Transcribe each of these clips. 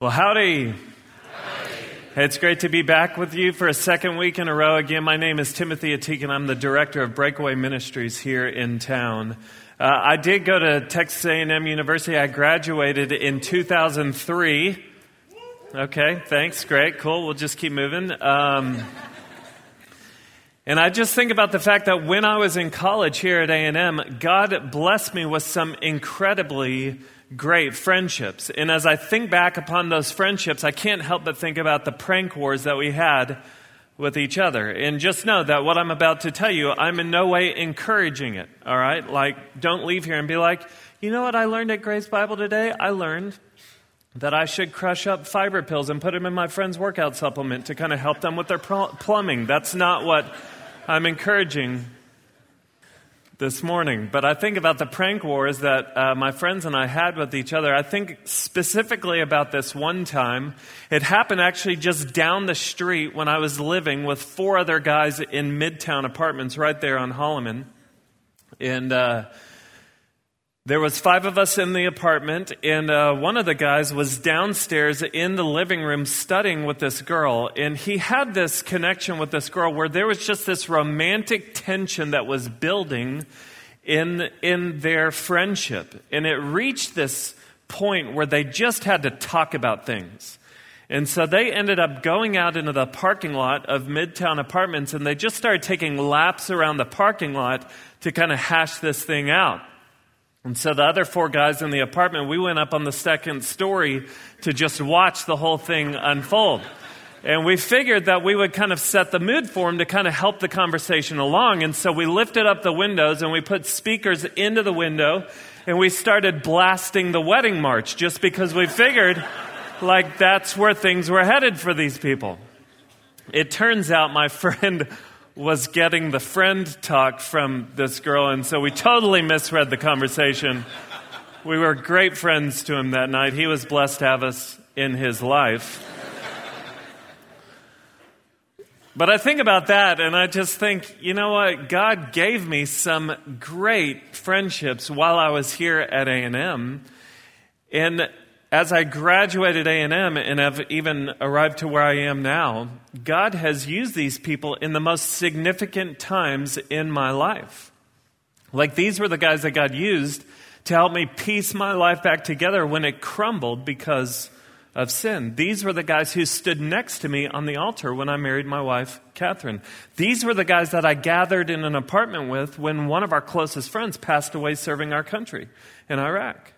Well, howdy. It's great to be back with you for a second week in a row. Again, my name is Timothy Ateek, and I'm the director of Breakaway Ministries here in town. Uh, I did go to Texas A&M University. I graduated in 2003. Okay, thanks. Great, cool. We'll just keep moving. Um, and I just think about the fact that when I was in college here at A&M, God blessed me with some incredibly great friendships. And as I think back upon those friendships, I can't help but think about the prank wars that we had with each other. And just know that what I'm about to tell you, I'm in no way encouraging it, all right? Like, don't leave here and be like, you know what I learned at Grace Bible today? I learned that I should crush up fiber pills and put them in my friend's workout supplement to kind of help them with their plumbing. That's not what I'm encouraging this morning. But I think about the prank wars that uh, my friends and I had with each other. I think specifically about this one time. It happened actually just down the street when I was living with four other guys in Midtown apartments right there on Holleman. And, uh, there was five of us in the apartment, and uh, one of the guys was downstairs in the living room studying with this girl, and he had this connection with this girl where there was just this romantic tension that was building in in their friendship, and it reached this point where they just had to talk about things. And so they ended up going out into the parking lot of Midtown Apartments and they just started taking laps around the parking lot to kind of hash this thing out. And so the other four guys in the apartment, we went up on the second story to just watch the whole thing unfold. And we figured that we would kind of set the mood for him to kind of help the conversation along. And so we lifted up the windows and we put speakers into the window and we started blasting the wedding march just because we figured like that's where things were headed for these people. It turns out my friend was getting the friend talk from this girl, and so we totally misread the conversation. We were great friends to him that night. He was blessed to have us in his life. But I think about that and I just think, you know what? God gave me some great friendships while I was here at A&M. And as I graduated A&M and have even arrived to where I am now, God has used these people in the most significant times in my life. Like these were the guys that God used to help me piece my life back together when it crumbled because of sin. These were the guys who stood next to me on the altar when I married my wife, Catherine. These were the guys that I gathered in an apartment with when one of our closest friends passed away serving our country in Iraq.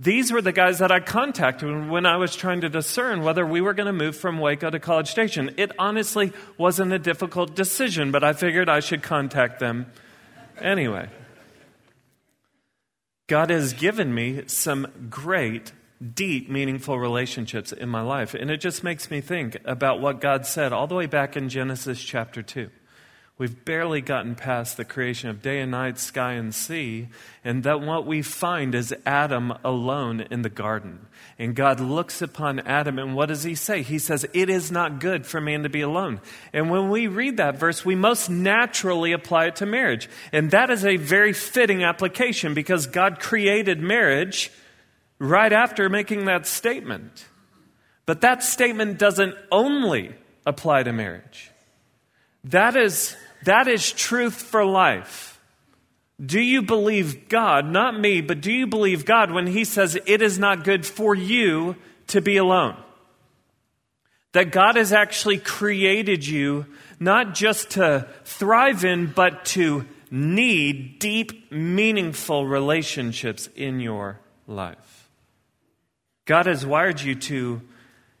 These were the guys that I contacted when I was trying to discern whether we were going to move from Waco to College Station. It honestly wasn't a difficult decision, but I figured I should contact them anyway. God has given me some great, deep, meaningful relationships in my life. And it just makes me think about what God said all the way back in Genesis chapter 2. We've barely gotten past the creation of day and night, sky and sea, and that what we find is Adam alone in the garden. And God looks upon Adam, and what does he say? He says, It is not good for man to be alone. And when we read that verse, we most naturally apply it to marriage. And that is a very fitting application because God created marriage right after making that statement. But that statement doesn't only apply to marriage. That is that is truth for life. Do you believe God, not me, but do you believe God when He says it is not good for you to be alone? That God has actually created you not just to thrive in, but to need deep, meaningful relationships in your life. God has wired you to,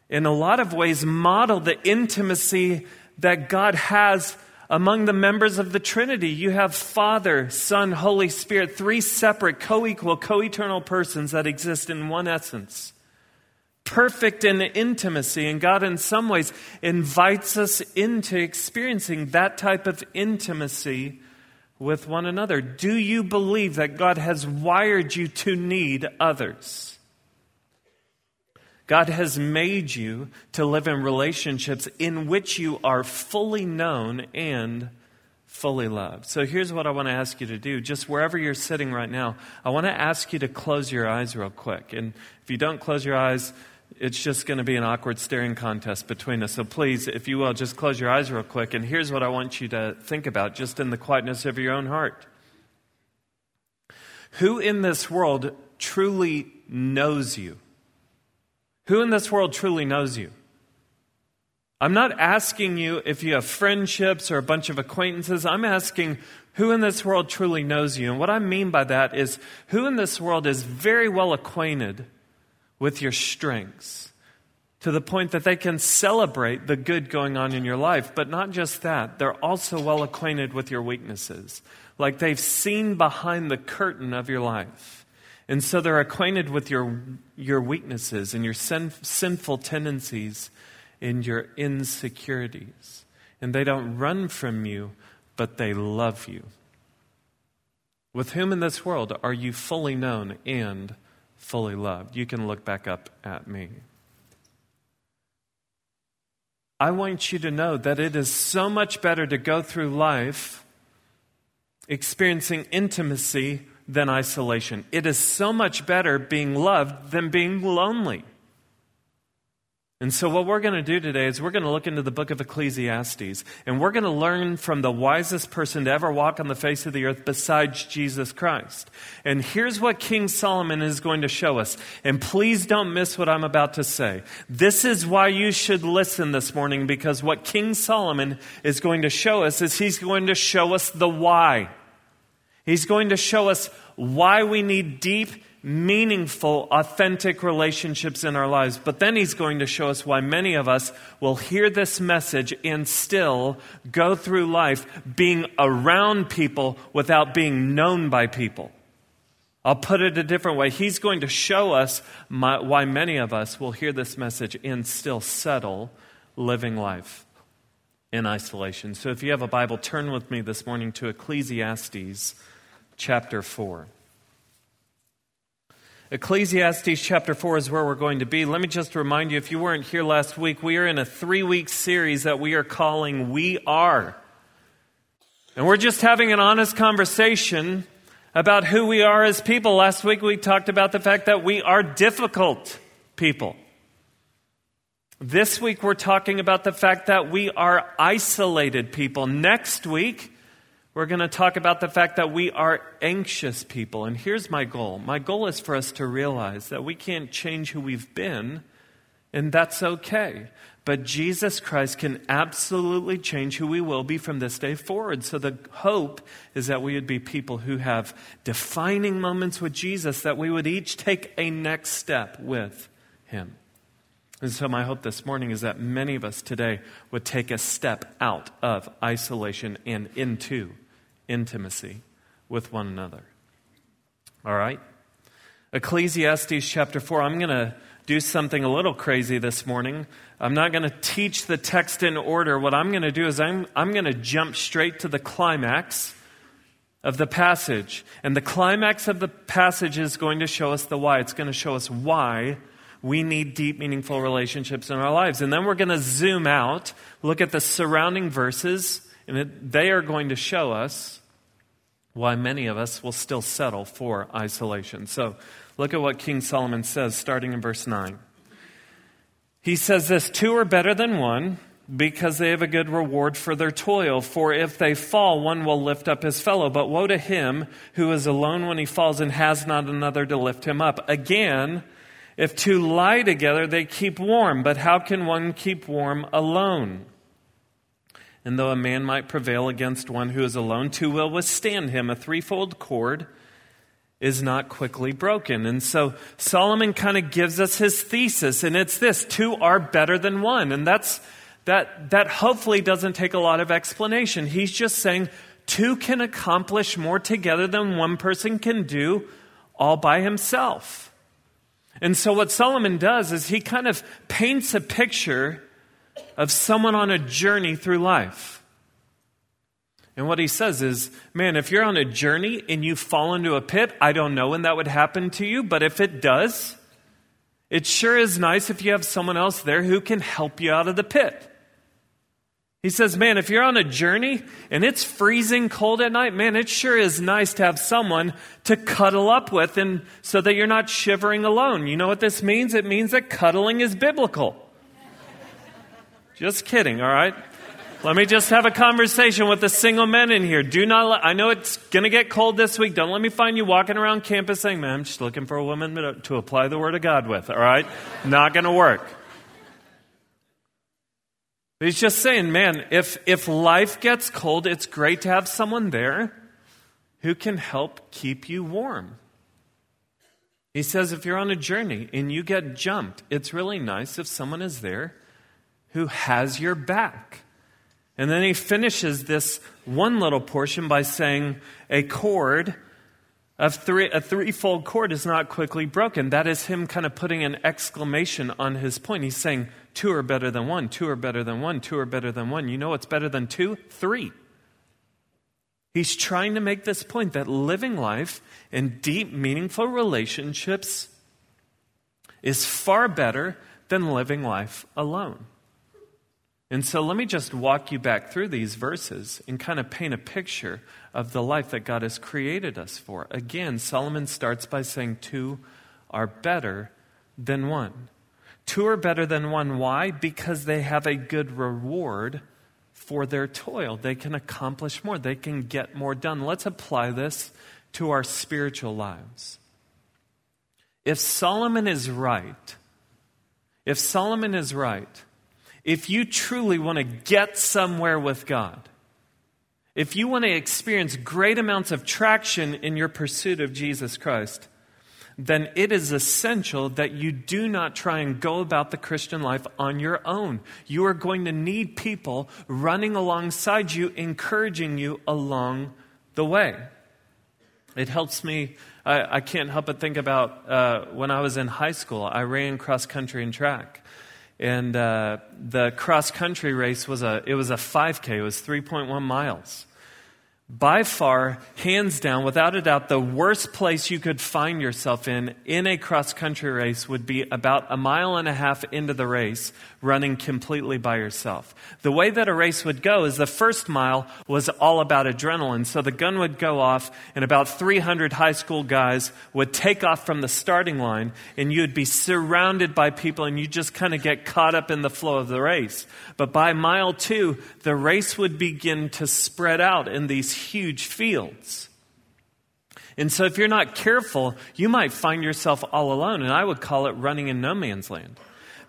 in a lot of ways, model the intimacy that God has among the members of the Trinity, you have Father, Son, Holy Spirit, three separate, co equal, co eternal persons that exist in one essence. Perfect in intimacy, and God, in some ways, invites us into experiencing that type of intimacy with one another. Do you believe that God has wired you to need others? God has made you to live in relationships in which you are fully known and fully loved. So here's what I want to ask you to do. Just wherever you're sitting right now, I want to ask you to close your eyes real quick. And if you don't close your eyes, it's just going to be an awkward staring contest between us. So please, if you will, just close your eyes real quick. And here's what I want you to think about just in the quietness of your own heart. Who in this world truly knows you? Who in this world truly knows you? I'm not asking you if you have friendships or a bunch of acquaintances. I'm asking who in this world truly knows you. And what I mean by that is who in this world is very well acquainted with your strengths to the point that they can celebrate the good going on in your life. But not just that, they're also well acquainted with your weaknesses. Like they've seen behind the curtain of your life. And so they're acquainted with your, your weaknesses and your sin, sinful tendencies and your insecurities. And they don't run from you, but they love you. With whom in this world are you fully known and fully loved. You can look back up at me. I want you to know that it is so much better to go through life experiencing intimacy than isolation. It is so much better being loved than being lonely. And so, what we're going to do today is we're going to look into the book of Ecclesiastes, and we're going to learn from the wisest person to ever walk on the face of the earth besides Jesus Christ. And here's what King Solomon is going to show us. And please don't miss what I'm about to say. This is why you should listen this morning, because what King Solomon is going to show us is he's going to show us the why. He's going to show us why we need deep meaningful, authentic relationships in our lives. But then he's going to show us why many of us will hear this message and still go through life being around people without being known by people. I'll put it a different way. He's going to show us my, why many of us will hear this message and still settle living life in isolation. So if you have a Bible, turn with me this morning to Ecclesiastes chapter 4. Ecclesiastes chapter 4 is where we're going to be. Let me just remind you if you weren't here last week, we are in a three week series that we are calling We Are. And we're just having an honest conversation about who we are as people. Last week we talked about the fact that we are difficult people. This week we're talking about the fact that we are isolated people. Next week, we're going to talk about the fact that we are anxious people. And here's my goal my goal is for us to realize that we can't change who we've been, and that's okay. But Jesus Christ can absolutely change who we will be from this day forward. So the hope is that we would be people who have defining moments with Jesus, that we would each take a next step with Him. And so, my hope this morning is that many of us today would take a step out of isolation and into intimacy with one another. All right? Ecclesiastes chapter 4. I'm going to do something a little crazy this morning. I'm not going to teach the text in order. What I'm going to do is I'm, I'm going to jump straight to the climax of the passage. And the climax of the passage is going to show us the why. It's going to show us why we need deep, meaningful relationships in our lives. And then we're going to zoom out, look at the surrounding verses, and it, they are going to show us why many of us will still settle for isolation. So look at what King Solomon says, starting in verse 9. He says this Two are better than one because they have a good reward for their toil. For if they fall, one will lift up his fellow. But woe to him who is alone when he falls and has not another to lift him up. Again, if two lie together, they keep warm. But how can one keep warm alone? And though a man might prevail against one who is alone, two will withstand him. A threefold cord is not quickly broken. And so Solomon kind of gives us his thesis, and it's this two are better than one. And that's that that hopefully doesn't take a lot of explanation. He's just saying two can accomplish more together than one person can do all by himself. And so what Solomon does is he kind of paints a picture of someone on a journey through life. And what he says is, man, if you're on a journey and you fall into a pit, I don't know when that would happen to you, but if it does, it sure is nice if you have someone else there who can help you out of the pit. He says, Man, if you're on a journey and it's freezing cold at night, man, it sure is nice to have someone to cuddle up with and so that you're not shivering alone. You know what this means? It means that cuddling is biblical. Just kidding, all right? Let me just have a conversation with the single men in here. Do not, let, I know it's going to get cold this week. Don't let me find you walking around campus saying, man, I'm just looking for a woman to, apply the word of God with, all right? Not going to work. He's just saying, man, if, if life gets cold, it's great to have someone there who can help keep you warm. He says, if you're on a journey and you get jumped, it's really nice if someone is there who has your back. And then he finishes this one little portion by saying, a cord of three, a threefold cord is not quickly broken. That is him kind of putting an exclamation on his point. He's saying, two are better than one, two are better than one, two are better than one. You know what's better than two? Three. He's trying to make this point that living life in deep, meaningful relationships is far better than living life alone. And so let me just walk you back through these verses and kind of paint a picture of the life that God has created us for. Again, Solomon starts by saying two are better than one. Two are better than one. Why? Because they have a good reward for their toil. They can accomplish more, they can get more done. Let's apply this to our spiritual lives. If Solomon is right, if Solomon is right, if you truly want to get somewhere with God, if you want to experience great amounts of traction in your pursuit of Jesus Christ, then it is essential that you do not try and go about the Christian life on your own. You are going to need people running alongside you, encouraging you along the way. It helps me. I, I can't help but think about uh, when I was in high school, I ran cross country and track and uh, the cross country race was a it was a 5k it was 3.1 miles by far, hands down, without a doubt, the worst place you could find yourself in in a cross country race would be about a mile and a half into the race, running completely by yourself. The way that a race would go is the first mile was all about adrenaline. So the gun would go off, and about 300 high school guys would take off from the starting line, and you'd be surrounded by people, and you just kind of get caught up in the flow of the race. But by mile two, the race would begin to spread out in these huge fields. And so, if you're not careful, you might find yourself all alone. And I would call it running in no man's land.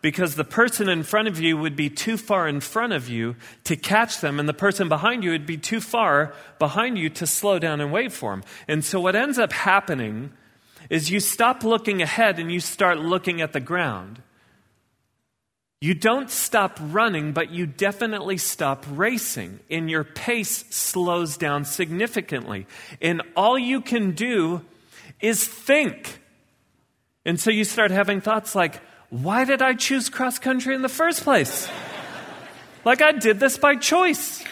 Because the person in front of you would be too far in front of you to catch them, and the person behind you would be too far behind you to slow down and wait for them. And so, what ends up happening is you stop looking ahead and you start looking at the ground. You don't stop running, but you definitely stop racing, and your pace slows down significantly. And all you can do is think. And so you start having thoughts like, why did I choose cross country in the first place? like I did this by choice.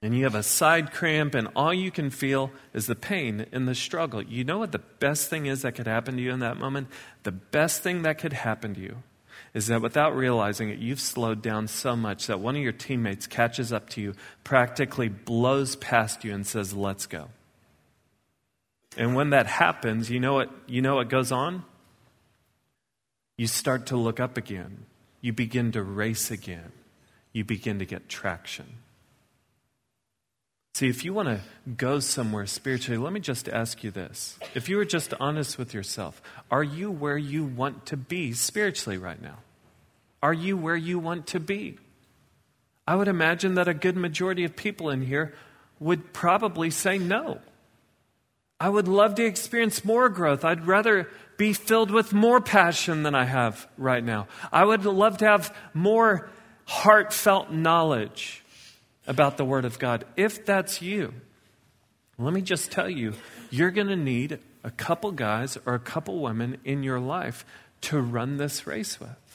And you have a side cramp, and all you can feel is the pain and the struggle. You know what the best thing is that could happen to you in that moment? The best thing that could happen to you is that without realizing it, you've slowed down so much that one of your teammates catches up to you, practically blows past you, and says, Let's go. And when that happens, you know what, you know what goes on? You start to look up again. You begin to race again. You begin to get traction. See, if you want to go somewhere spiritually, let me just ask you this. If you were just honest with yourself, are you where you want to be spiritually right now? Are you where you want to be? I would imagine that a good majority of people in here would probably say no. I would love to experience more growth. I'd rather be filled with more passion than I have right now. I would love to have more heartfelt knowledge about the Word of God. If that's you, let me just tell you, you're going to need a couple guys or a couple women in your life to run this race with.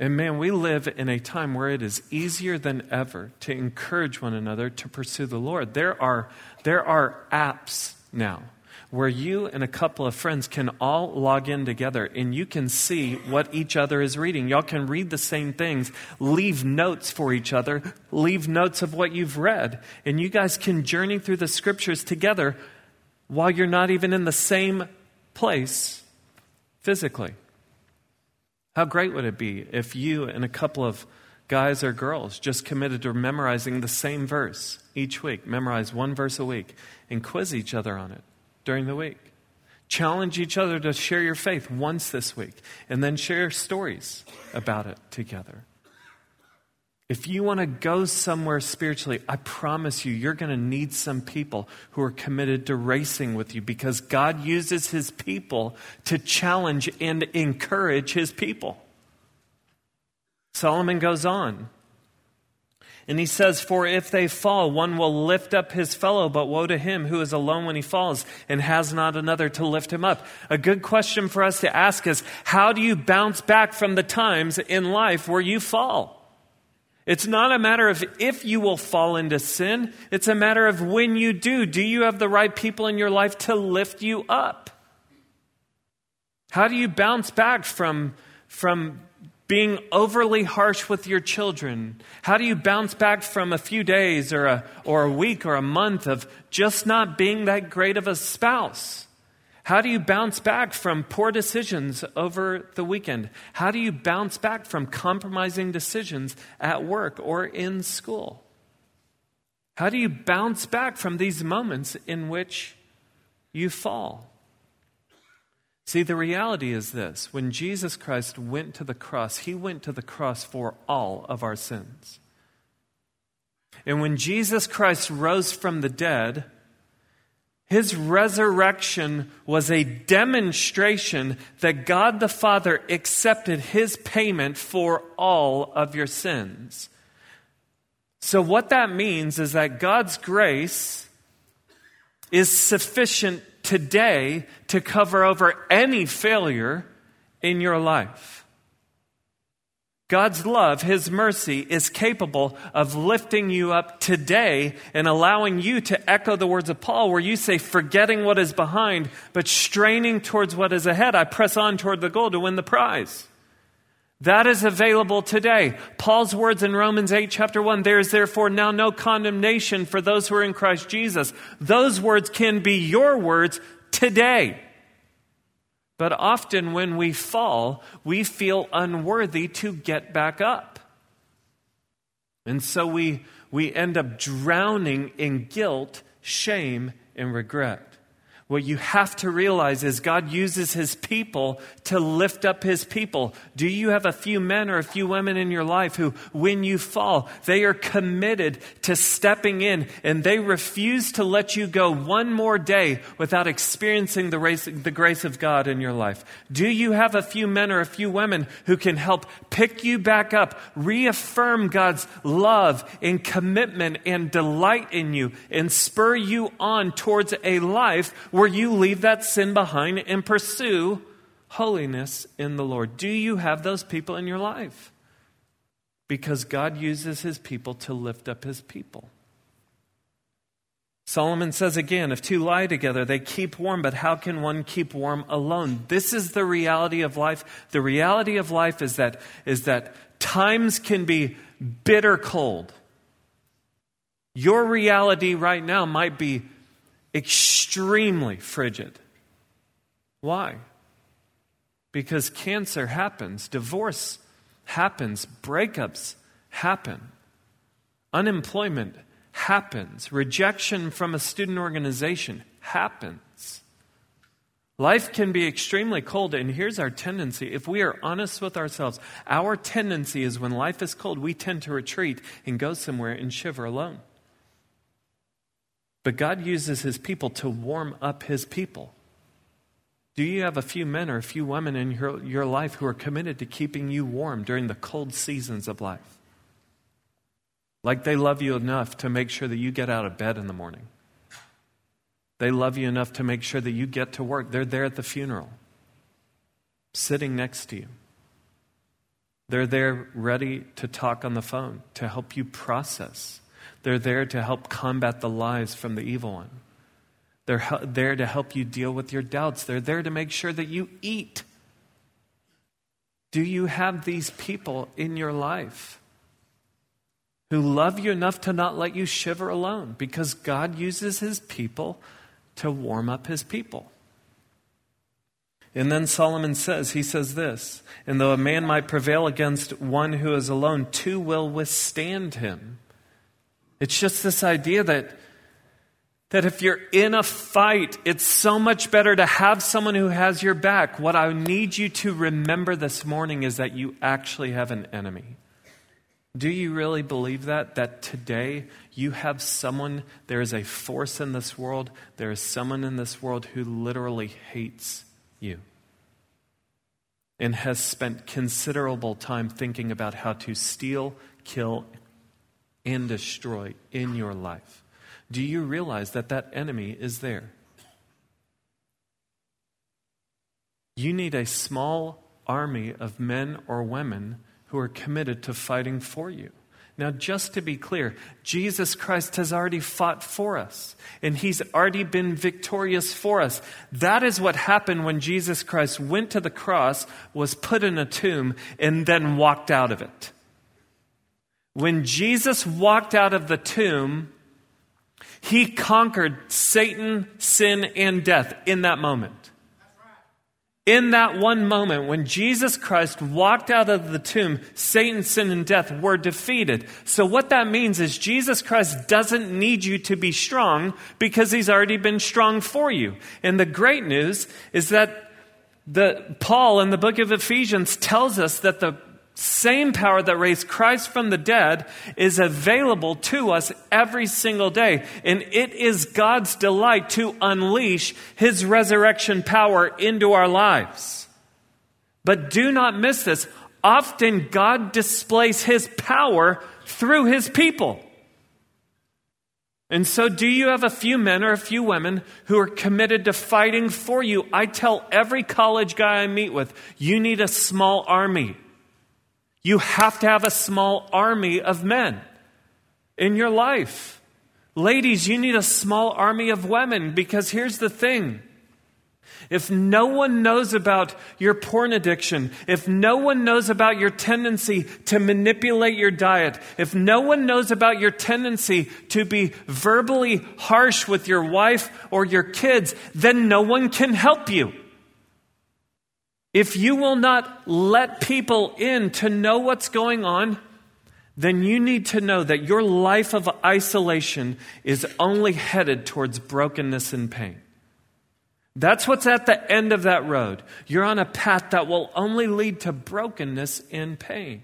And man, we live in a time where it is easier than ever to encourage one another to pursue the Lord. There are, there are apps now where you and a couple of friends can all log in together and you can see what each other is reading. Y'all can read the same things, leave notes for each other, leave notes of what you've read, and you guys can journey through the scriptures together while you're not even in the same place physically. How great would it be if you and a couple of guys or girls just committed to memorizing the same verse each week, memorize one verse a week, and quiz each other on it? during the week. Challenge each other to share your faith once this week, and then share stories about it together. If you want to go somewhere spiritually, I promise you, you're going to need some people who are committed to racing with you because God uses his people to challenge and encourage his people. Solomon goes on. And he says, For if they fall, one will lift up his fellow, but woe to him who is alone when he falls and has not another to lift him up. A good question for us to ask is how do you bounce back from the times in life where you fall? It's not a matter of if you will fall into sin, it's a matter of when you do. Do you have the right people in your life to lift you up? How do you bounce back from, from being overly harsh with your children? How do you bounce back from a few days or a, or a week or a month of just not being that great of a spouse? How do you bounce back from poor decisions over the weekend? How do you bounce back from compromising decisions at work or in school? How do you bounce back from these moments in which you fall? See, the reality is this when Jesus Christ went to the cross, he went to the cross for all of our sins. And when Jesus Christ rose from the dead, his resurrection was a demonstration that God the Father accepted his payment for all of your sins. So, what that means is that God's grace is sufficient today to cover over any failure in your life. God's love, His mercy, is capable of lifting you up today and allowing you to echo the words of Paul, where you say, forgetting what is behind, but straining towards what is ahead. I press on toward the goal to win the prize. That is available today. Paul's words in Romans 8, chapter 1 there is therefore now no condemnation for those who are in Christ Jesus. Those words can be your words today. But often when we fall, we feel unworthy to get back up. And so we, we end up drowning in guilt, shame, and regret. What you have to realize is God uses his people to lift up his people. Do you have a few men or a few women in your life who, when you fall, they are committed to stepping in and they refuse to let you go one more day without experiencing the, race, the grace of God in your life? Do you have a few men or a few women who can help pick you back up, reaffirm God's love and commitment and delight in you, and spur you on towards a life where you leave that sin behind and pursue holiness in the Lord? Do you have those people in your life? Because God uses his people to lift up his people. Solomon says again, if two lie together, they keep warm, but how can one keep warm alone? This is the reality of life. The reality of life is that, is that times can be bitter cold. Your reality right now might be extremely frigid. Why? Because cancer happens, divorce happens, breakups happen, unemployment happens, rejection from a student organization happens. Life can be extremely cold, and here's our tendency. If we are honest with ourselves, our tendency is when life is cold, we tend to retreat and go somewhere and shiver alone. But God uses his people to warm up his people. Do you have a few men or a few women in your, your life who are committed to keeping you warm during the cold seasons of life? Like they love you enough to make sure that you get out of bed in the morning. They love you enough to make sure that you get to work. They're there at the funeral, sitting next to you. They're there ready to talk on the phone to help you process they're there to help combat the lies from the evil one. They're there to help you deal with your doubts. They're there to make sure that you eat. Do you have these people in your life who love you enough to not let you shiver alone? Because God uses his people to warm up his people. And then Solomon says, he says this, and though a man might prevail against one who is alone, two will withstand him. It's just this idea that that if you're in a fight, it's so much better to have someone who has your back. What I need you to remember this morning is that you actually have an enemy. Do you really believe that? That today you have someone, there is a force in this world, there is someone in this world who literally hates you and has spent considerable time thinking about how to steal, kill, and destroy in your life. Do you realize that that enemy is there? You need a small army of men or women who are committed to fighting for you. Now, just to be clear, Jesus Christ has already fought for us, and he's already been victorious for us. That is what happened when Jesus Christ went to the cross, was put in a tomb, and then walked out of it. When Jesus walked out of the tomb, he conquered Satan, sin, and death in that moment. In that one moment, when Jesus Christ walked out of the tomb, Satan, sin, and death were defeated. So, what that means is Jesus Christ doesn't need you to be strong because he's already been strong for you. And the great news is that the, Paul in the book of Ephesians tells us that the same power that raised Christ from the dead is available to us every single day. And it is God's delight to unleash his resurrection power into our lives. But do not miss this. Often God displays his power through his people. And so, do you have a few men or a few women who are committed to fighting for you? I tell every college guy I meet with, you need a small army. You have to have a small army of men in your life. Ladies, you need a small army of women because here's the thing. If no one knows about your porn addiction, if no one knows about your tendency to manipulate your diet, if no one knows about your tendency to be verbally harsh with your wife or your kids, then no one can help you. If you will not let people in to know what's going on, then you need to know that your life of isolation is only headed towards brokenness and pain. That's what's at the end of that road. You're on a path that will only lead to brokenness and pain.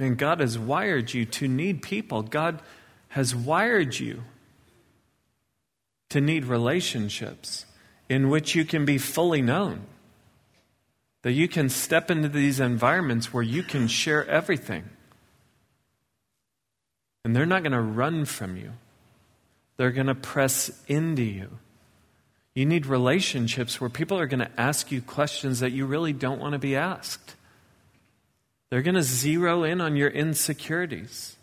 And God has wired you to need people. God has wired you to need relationships in which you can be fully known. That you can step into these environments where you can share everything. And they're not going to run from you, they're going to press into you. You need relationships where people are going to ask you questions that you really don't want to be asked. They're going to zero in on your insecurities.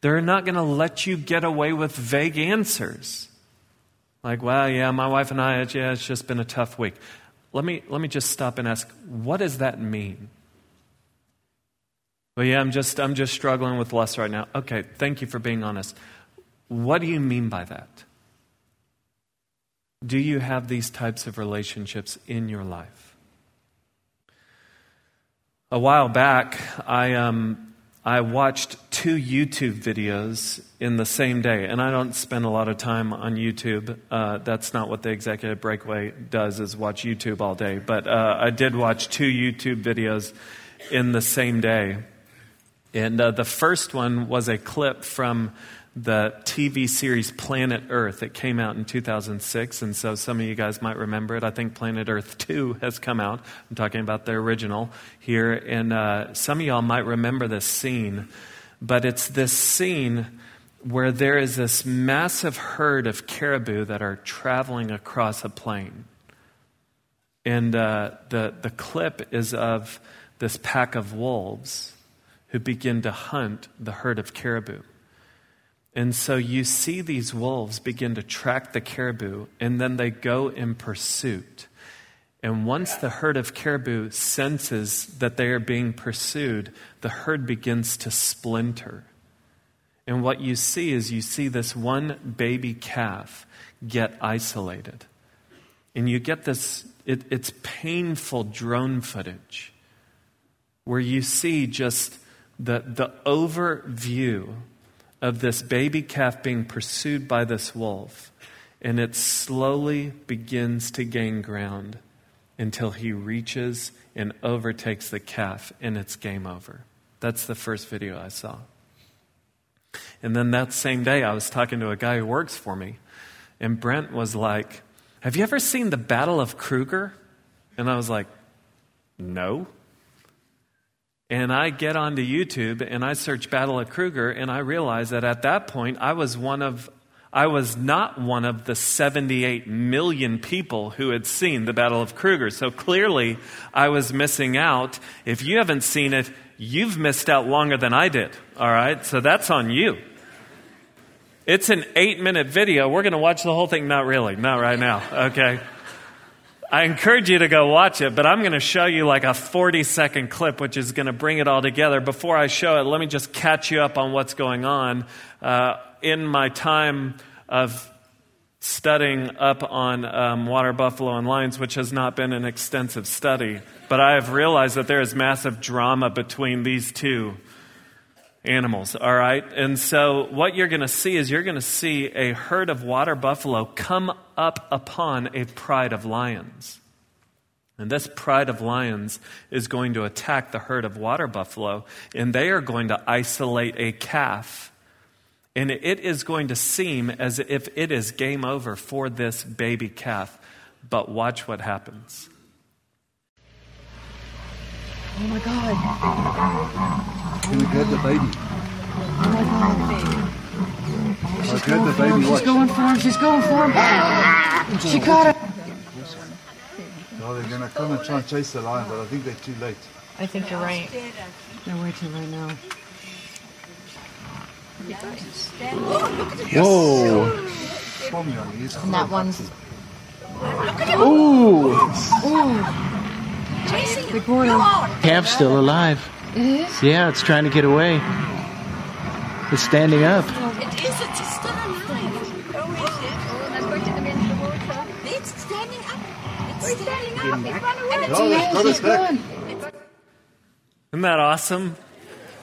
They're not going to let you get away with vague answers. Like, well, yeah, my wife and I, yeah, it's just been a tough week. Let me, let me just stop and ask, what does that mean? Well, yeah, I'm just, I'm just struggling with lust right now. Okay, thank you for being honest. What do you mean by that? Do you have these types of relationships in your life? A while back, I, um, I watched two YouTube videos in the same day, and I don't spend a lot of time on YouTube. Uh, that's not what the Executive Breakaway does, is watch YouTube all day. But uh, I did watch two YouTube videos in the same day. And uh, the first one was a clip from the TV series Planet Earth. It came out in 2006, and so some of you guys might remember it. I think Planet Earth 2 has come out. I'm talking about the original here, and uh, some of y'all might remember this scene, but it's this scene where there is this massive herd of caribou that are traveling across a plain. And uh, the, the clip is of this pack of wolves who begin to hunt the herd of caribou. And so you see these wolves begin to track the caribou, and then they go in pursuit. And once the herd of caribou senses that they are being pursued, the herd begins to splinter. And what you see is you see this one baby calf get isolated. And you get this, it, it's painful drone footage where you see just the, the overview of this baby calf being pursued by this wolf. And it slowly begins to gain ground until he reaches and overtakes the calf, and it's game over. That's the first video I saw. And then that same day, I was talking to a guy who works for me, and Brent was like, Have you ever seen the Battle of Kruger? And I was like, No. And I get onto YouTube and I search Battle of Kruger, and I realize that at that point, I was one of I was not one of the 78 million people who had seen the Battle of Kruger. So clearly, I was missing out. If you haven't seen it, you've missed out longer than I did. All right? So that's on you. It's an eight minute video. We're going to watch the whole thing. Not really. Not right now. Okay. I encourage you to go watch it, but I'm going to show you like a 40 second clip, which is going to bring it all together. Before I show it, let me just catch you up on what's going on. Uh, in my time of studying up on um, water buffalo and lions, which has not been an extensive study, but I have realized that there is massive drama between these two animals, all right? And so what you're going to see is you're going to see a herd of water buffalo come up upon a pride of lions. And this pride of lions is going to attack the herd of water buffalo, and they are going to isolate a calf. And it is going to seem as if it is game over for this baby calf. But watch what happens. Oh my God. Can we grab the baby? Oh my God. I'll grab the baby. She's Watch. going for him. She's going for him. She caught him. No, they're going to come and try and chase the lion, but I think they're too late. I think you're right. They're way too late now. Whoa. Swami on me. He's And that one's. Ooh. Big boy. Calf's still alive. It is? Yeah, it's trying to get away. It's standing up. It is, it's still alive. Oh, is it? It's standing up. It's standing up. It ran away. And it's No, they've got She's us gone. Isn't that awesome?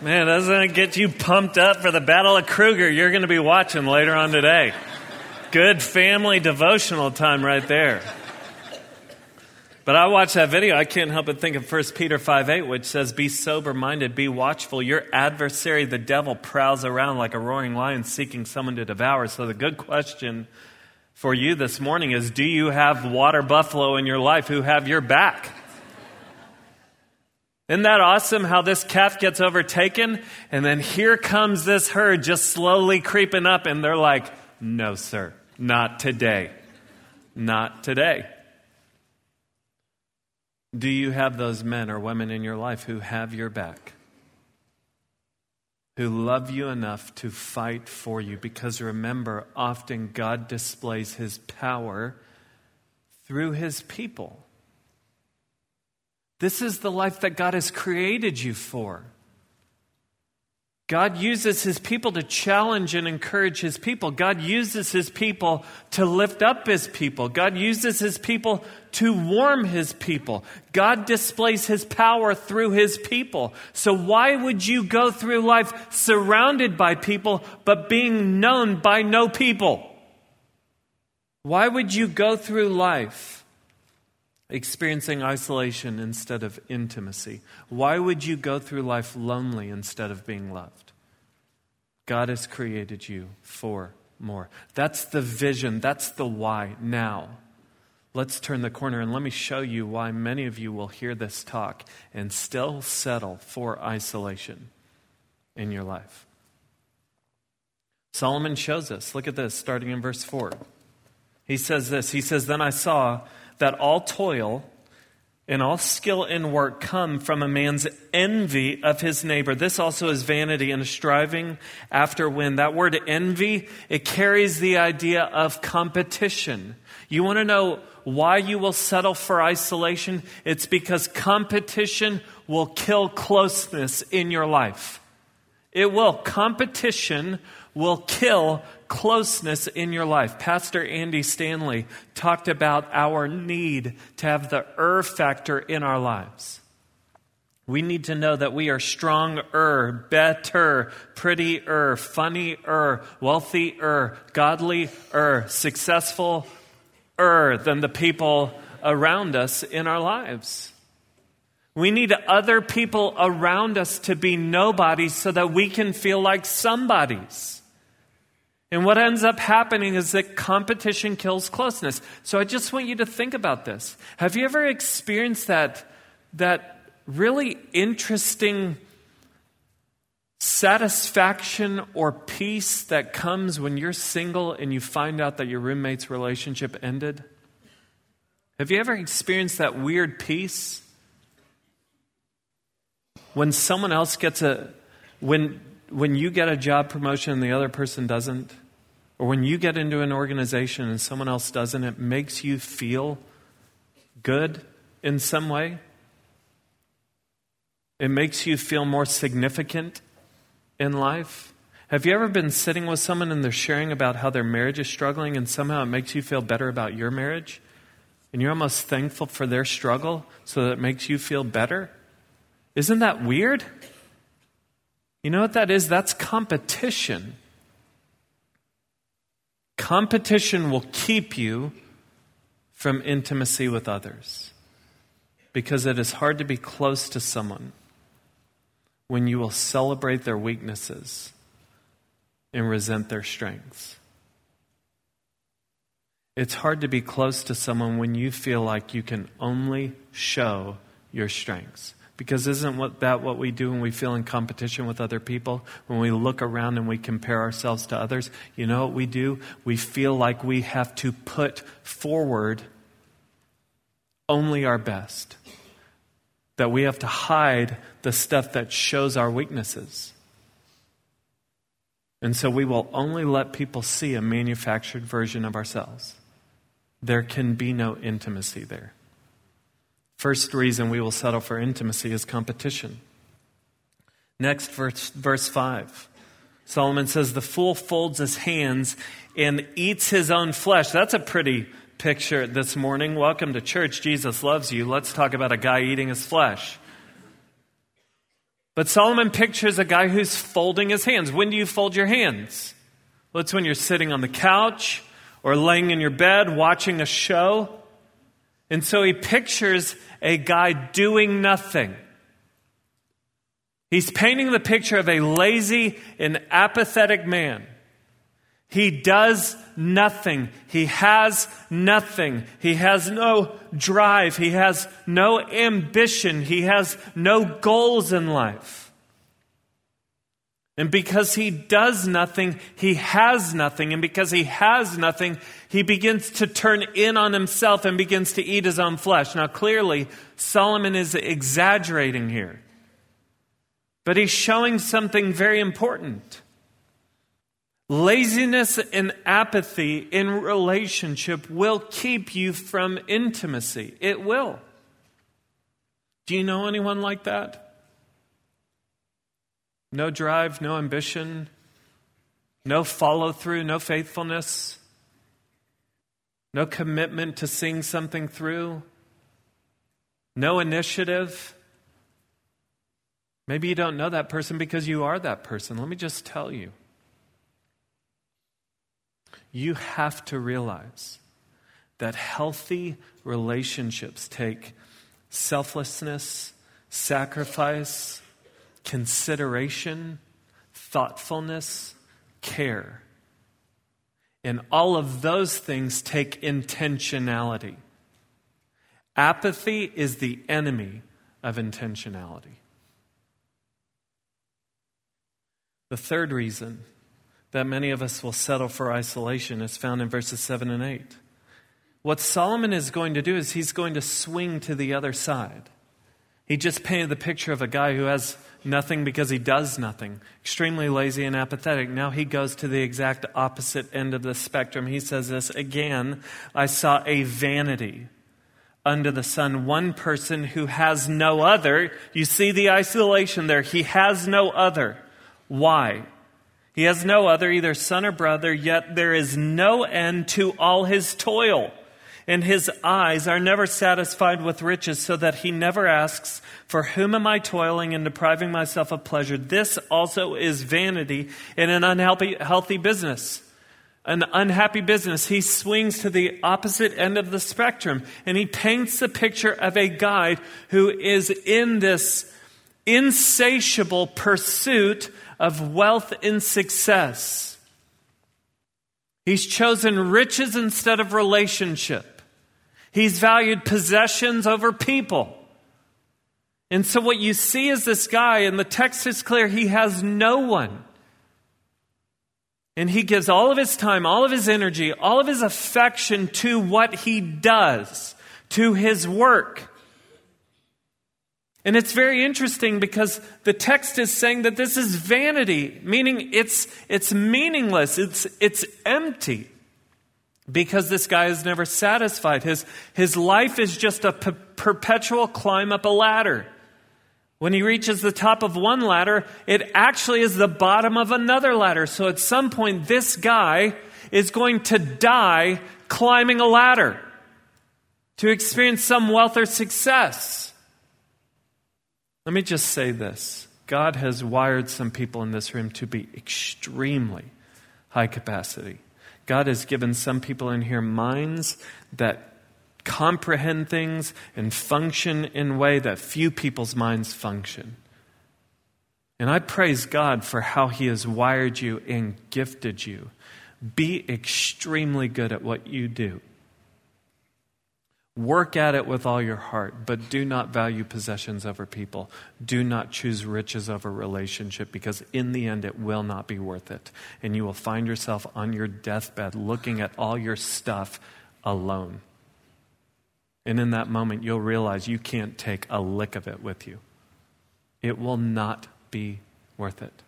Man, doesn't it get you pumped up for the Battle of Kruger you're going to be watching later on today? Good family devotional time right there. But I watched that video, I can't help but think of 1 Peter 5 8, which says, Be sober minded, be watchful. Your adversary, the devil, prowls around like a roaring lion seeking someone to devour. So the good question for you this morning is Do you have water buffalo in your life who have your back? Isn't that awesome how this calf gets overtaken? And then here comes this herd just slowly creeping up, and they're like, No, sir, not today. Not today. Do you have those men or women in your life who have your back? Who love you enough to fight for you? Because remember, often God displays his power through his people. This is the life that God has created you for. God uses his people to challenge and encourage his people. God uses his people to lift up his people. God uses his people to warm his people. God displays his power through his people. So why would you go through life surrounded by people but being known by no people? Why would you go through life experiencing isolation instead of intimacy? Why would you go through life lonely instead of being loved? God has created you for more. That's the vision, that's the why. Now, let's turn the corner and let me show you why many of you will hear this talk and still settle for isolation in your life. Solomon shows us. Look at this, starting in verse 4. He says this He says, Then I saw that all toil and all skill in work come from a man's envy of his neighbor. This also is vanity and a striving after wind. That word envy, it carries the idea of competition. You want to know why you will settle for isolation? It's because competition will kill closeness in your life. It will. Competition will kill closeness in your life. Pastor Andy Stanley talked about our need to have the er factor in our lives. We need to know that we are stronger, better, prettier, funnier, wealthier, godlier, successful er than the people around us in our lives. We need other people around us to be nobodies so that we can feel like somebodies. And what ends up happening is that competition kills closeness. So I just want you to think about this. Have you ever experienced that, that really interesting satisfaction or peace that comes when you're single and you find out that your roommate's relationship ended? Have you ever experienced that weird peace? When someone else gets a, when, when you get a job promotion and the other person doesn't, or when you get into an organization and someone else doesn't, it makes you feel good in some way. It makes you feel more significant in life. Have you ever been sitting with someone and they're sharing about how their marriage is struggling and somehow it makes you feel better about your marriage? And you're almost thankful for their struggle so that it makes you feel better? Isn't that weird? You know what that is? That's competition. Competition will keep you from intimacy with others because it is hard to be close to someone when you will celebrate their weaknesses and resent their strengths. It's hard to be close to someone when you feel like you can only show your strengths. Because isn't what, that what we do when we feel in competition with other people? When we look around and we compare ourselves to others? You know what we do? We feel like we have to put forward only our best. That we have to hide the stuff that shows our weaknesses. And so we will only let people see a manufactured version of ourselves. There can be no intimacy there. First reason we will settle for intimacy is competition. Next, verse, verse 5. Solomon says, The fool folds his hands and eats his own flesh. That's a pretty picture this morning. Welcome to church. Jesus loves you. Let's talk about a guy eating his flesh. But Solomon pictures a guy who's folding his hands. When do you fold your hands? Well, it's when you're sitting on the couch or laying in your bed watching a show. And so he pictures a guy doing nothing. He's painting the picture of a lazy and apathetic man. He does nothing. He has nothing. He has no drive. He has no ambition. He has no goals in life. And because he does nothing, he has nothing. And because he has nothing, he begins to turn in on himself and begins to eat his own flesh. Now, clearly, Solomon is exaggerating here. But he's showing something very important. Laziness and apathy in relationship will keep you from intimacy. It will. Do you know anyone like that? No drive, no ambition, no follow through, no faithfulness, no commitment to seeing something through, no initiative. Maybe you don't know that person because you are that person. Let me just tell you. You have to realize that healthy relationships take selflessness, sacrifice, consideration, thoughtfulness, care. And all of those things take intentionality. Apathy is the enemy of intentionality. The third reason that many of us will settle for isolation is found in verses 7 and 8. What Solomon is going to do is he's going to swing to the other side. He just painted the picture of a guy who has nothing because he does nothing, extremely lazy and apathetic. Now he goes to the exact opposite end of the spectrum. He says this again I saw a vanity under the sun, one person who has no other. You see the isolation there. He has no other. Why? He has no other, either son or brother, yet there is no end to all his toil. And his eyes are never satisfied with riches, so that he never asks, For whom am I toiling and depriving myself of pleasure? This also is vanity in an unhealthy healthy business an unhappy business, he swings to the opposite end of the spectrum and he paints the picture of a guy who is in this insatiable pursuit of wealth and success. He's chosen riches instead of relationship. He's valued possessions over people. And so what you see is this guy, and the text is clear, he has no one. And he gives all of his time, all of his energy, all of his affection to what he does, to his work. And it's very interesting because the text is saying that this is vanity, meaning it's, it's meaningless, it's, it's empty. Because this guy is never satisfied. His, his life is just a p- perpetual climb up a ladder. When he reaches the top of one ladder, it actually is the bottom of another ladder. So at some point, this guy is going to die climbing a ladder to experience some wealth or success. Let me just say this God has wired some people in this room to be extremely high capacity. God has given some people in here minds that comprehend things and function in a way that few people's minds function. And I praise God for how He has wired you and gifted you. Be extremely good at what you do. Work at it with all your heart, but do not value possessions over people. Do not choose riches over relationship because in the end it will not be worth it. And you will find yourself on your deathbed looking at all your stuff alone. And in that moment, you'll realize you can't take a lick of it with you. It will not be worth it.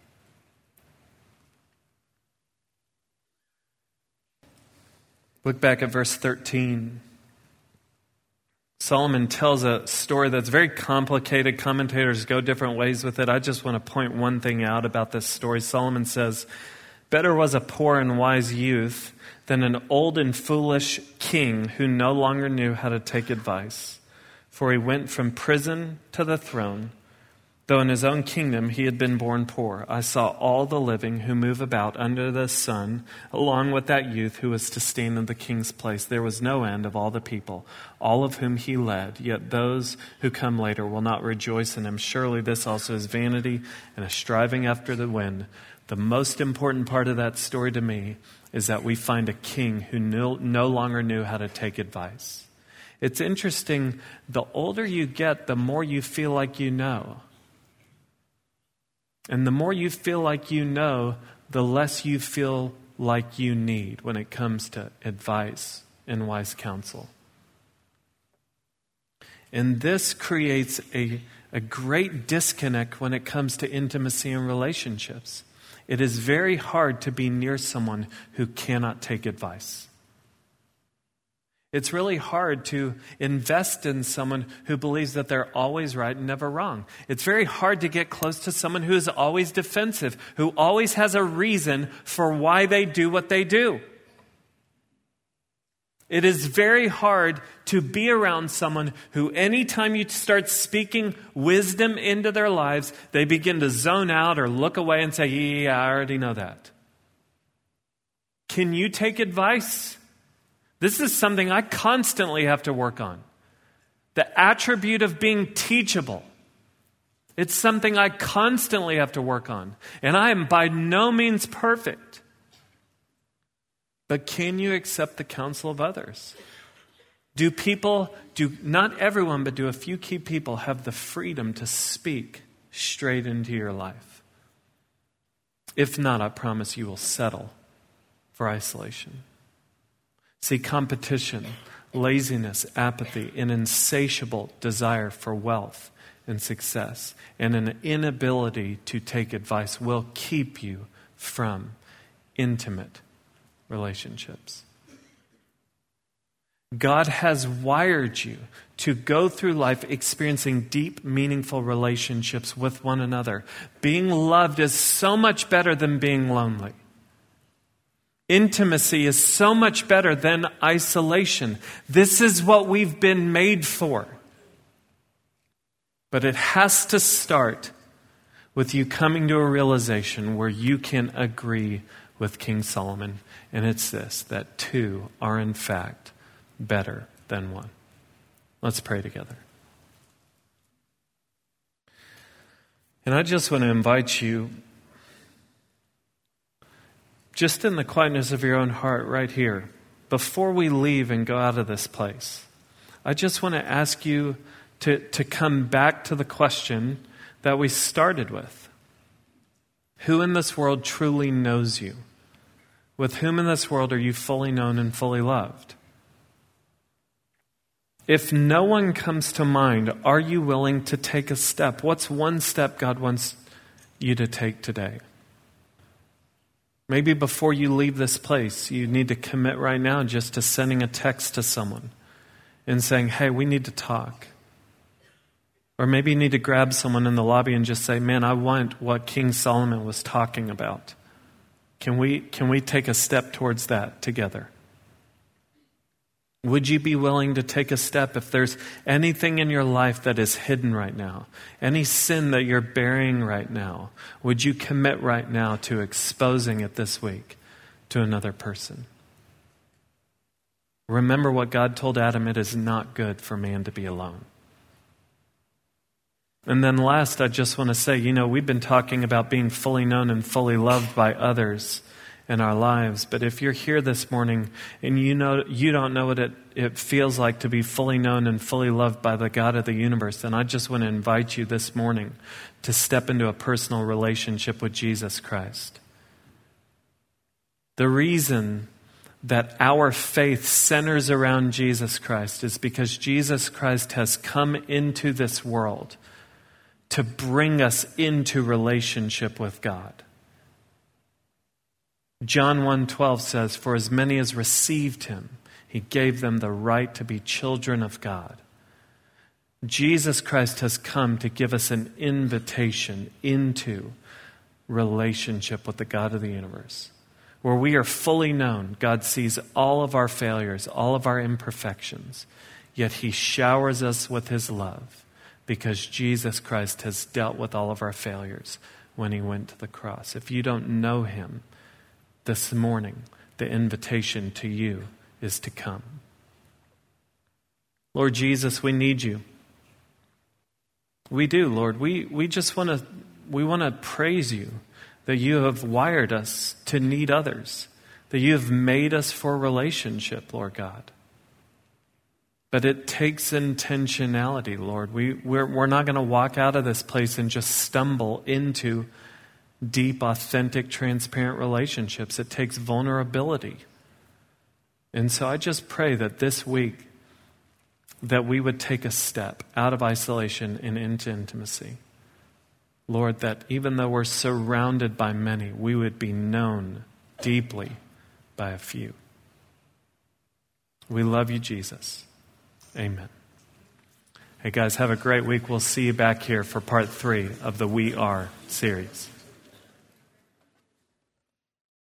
Look back at verse 13. Solomon tells a story that's very complicated. Commentators go different ways with it. I just want to point one thing out about this story. Solomon says, Better was a poor and wise youth than an old and foolish king who no longer knew how to take advice. For he went from prison to the throne, though in his own kingdom he had been born poor. I saw all the living who move about under the sun, along with that youth who was to stand in the king's place. There was no end of all the people, all of whom he led. Yet those who come later will not rejoice in him. Surely this also is vanity and a striving after the wind. The most important part of that story to me is that we find a king who no, no longer knew how to take advice. It's interesting, the older you get, the more you feel like you know. And the more you feel like you know, the less you feel like you need when it comes to advice and wise counsel. And this creates a, a great disconnect when it comes to intimacy and relationships. It is very hard to be near someone who cannot take advice. It's really hard to invest in someone who believes that they're always right and never wrong. It's very hard to get close to someone who is always defensive, who always has a reason for why they do what they do. It is very hard to be around someone who, anytime you start speaking wisdom into their lives, they begin to zone out or look away and say, Yeah, I already know that. Can you take advice? This is something I constantly have to work on. The attribute of being teachable. It's something I constantly have to work on. And I am by no means perfect. But can you accept the counsel of others? Do people, do not everyone, but do a few key people have the freedom to speak straight into your life? If not, I promise you will settle for isolation. See, competition, laziness, apathy, an insatiable desire for wealth and success, and an inability to take advice will keep you from intimate relationships. God has wired you to go through life experiencing deep, meaningful relationships with one another. Being loved is so much better than being lonely. Intimacy is so much better than isolation. This is what we've been made for. But it has to start with you coming to a realization where you can agree with King Solomon. And it's this that two are, in fact, better than one. Let's pray together. And I just want to invite you, just in the quietness of your own heart, right here, before we leave and go out of this place, I just want to ask you to, to come back to the question that we started with Who in this world truly knows you? With whom in this world are you fully known and fully loved? If no one comes to mind, are you willing to take a step? What's one step God wants you to take today? Maybe before you leave this place, you need to commit right now just to sending a text to someone and saying, hey, we need to talk. Or maybe you need to grab someone in the lobby and just say, man, I want what King Solomon was talking about. Can we, can we take a step towards that together? Would you be willing to take a step if there's anything in your life that is hidden right now? Any sin that you're bearing right now? Would you commit right now to exposing it this week to another person? Remember what God told Adam it is not good for man to be alone. And then last, I just want to say, you know, we've been talking about being fully known and fully loved by others in our lives. But if you're here this morning and you know you don't know what it, it feels like to be fully known and fully loved by the God of the universe, then I just want to invite you this morning to step into a personal relationship with Jesus Christ. The reason that our faith centers around Jesus Christ is because Jesus Christ has come into this world to bring us into relationship with God. John 1:12 says, "For as many as received him, he gave them the right to be children of God." Jesus Christ has come to give us an invitation into relationship with the God of the universe. Where we are fully known, God sees all of our failures, all of our imperfections, yet He showers us with His love because Jesus Christ has dealt with all of our failures when He went to the cross. If you don't know Him, this morning, the invitation to you is to come. Lord Jesus, we need you. We do, Lord. We, we just want to we want to praise you that you have wired us to need others, that you have made us for relationship, Lord God. But it takes intentionality, Lord. We, we're, we're not going to walk out of this place and just stumble into deep, authentic, transparent relationships. It takes vulnerability. And so I just pray that this week that we would take a step out of isolation and into intimacy. Lord, that even though we're surrounded by many, we would be known deeply by a few. We love you, Jesus. Amen. Hey, guys, have a great week. We'll see you back here for part three of the We Are series.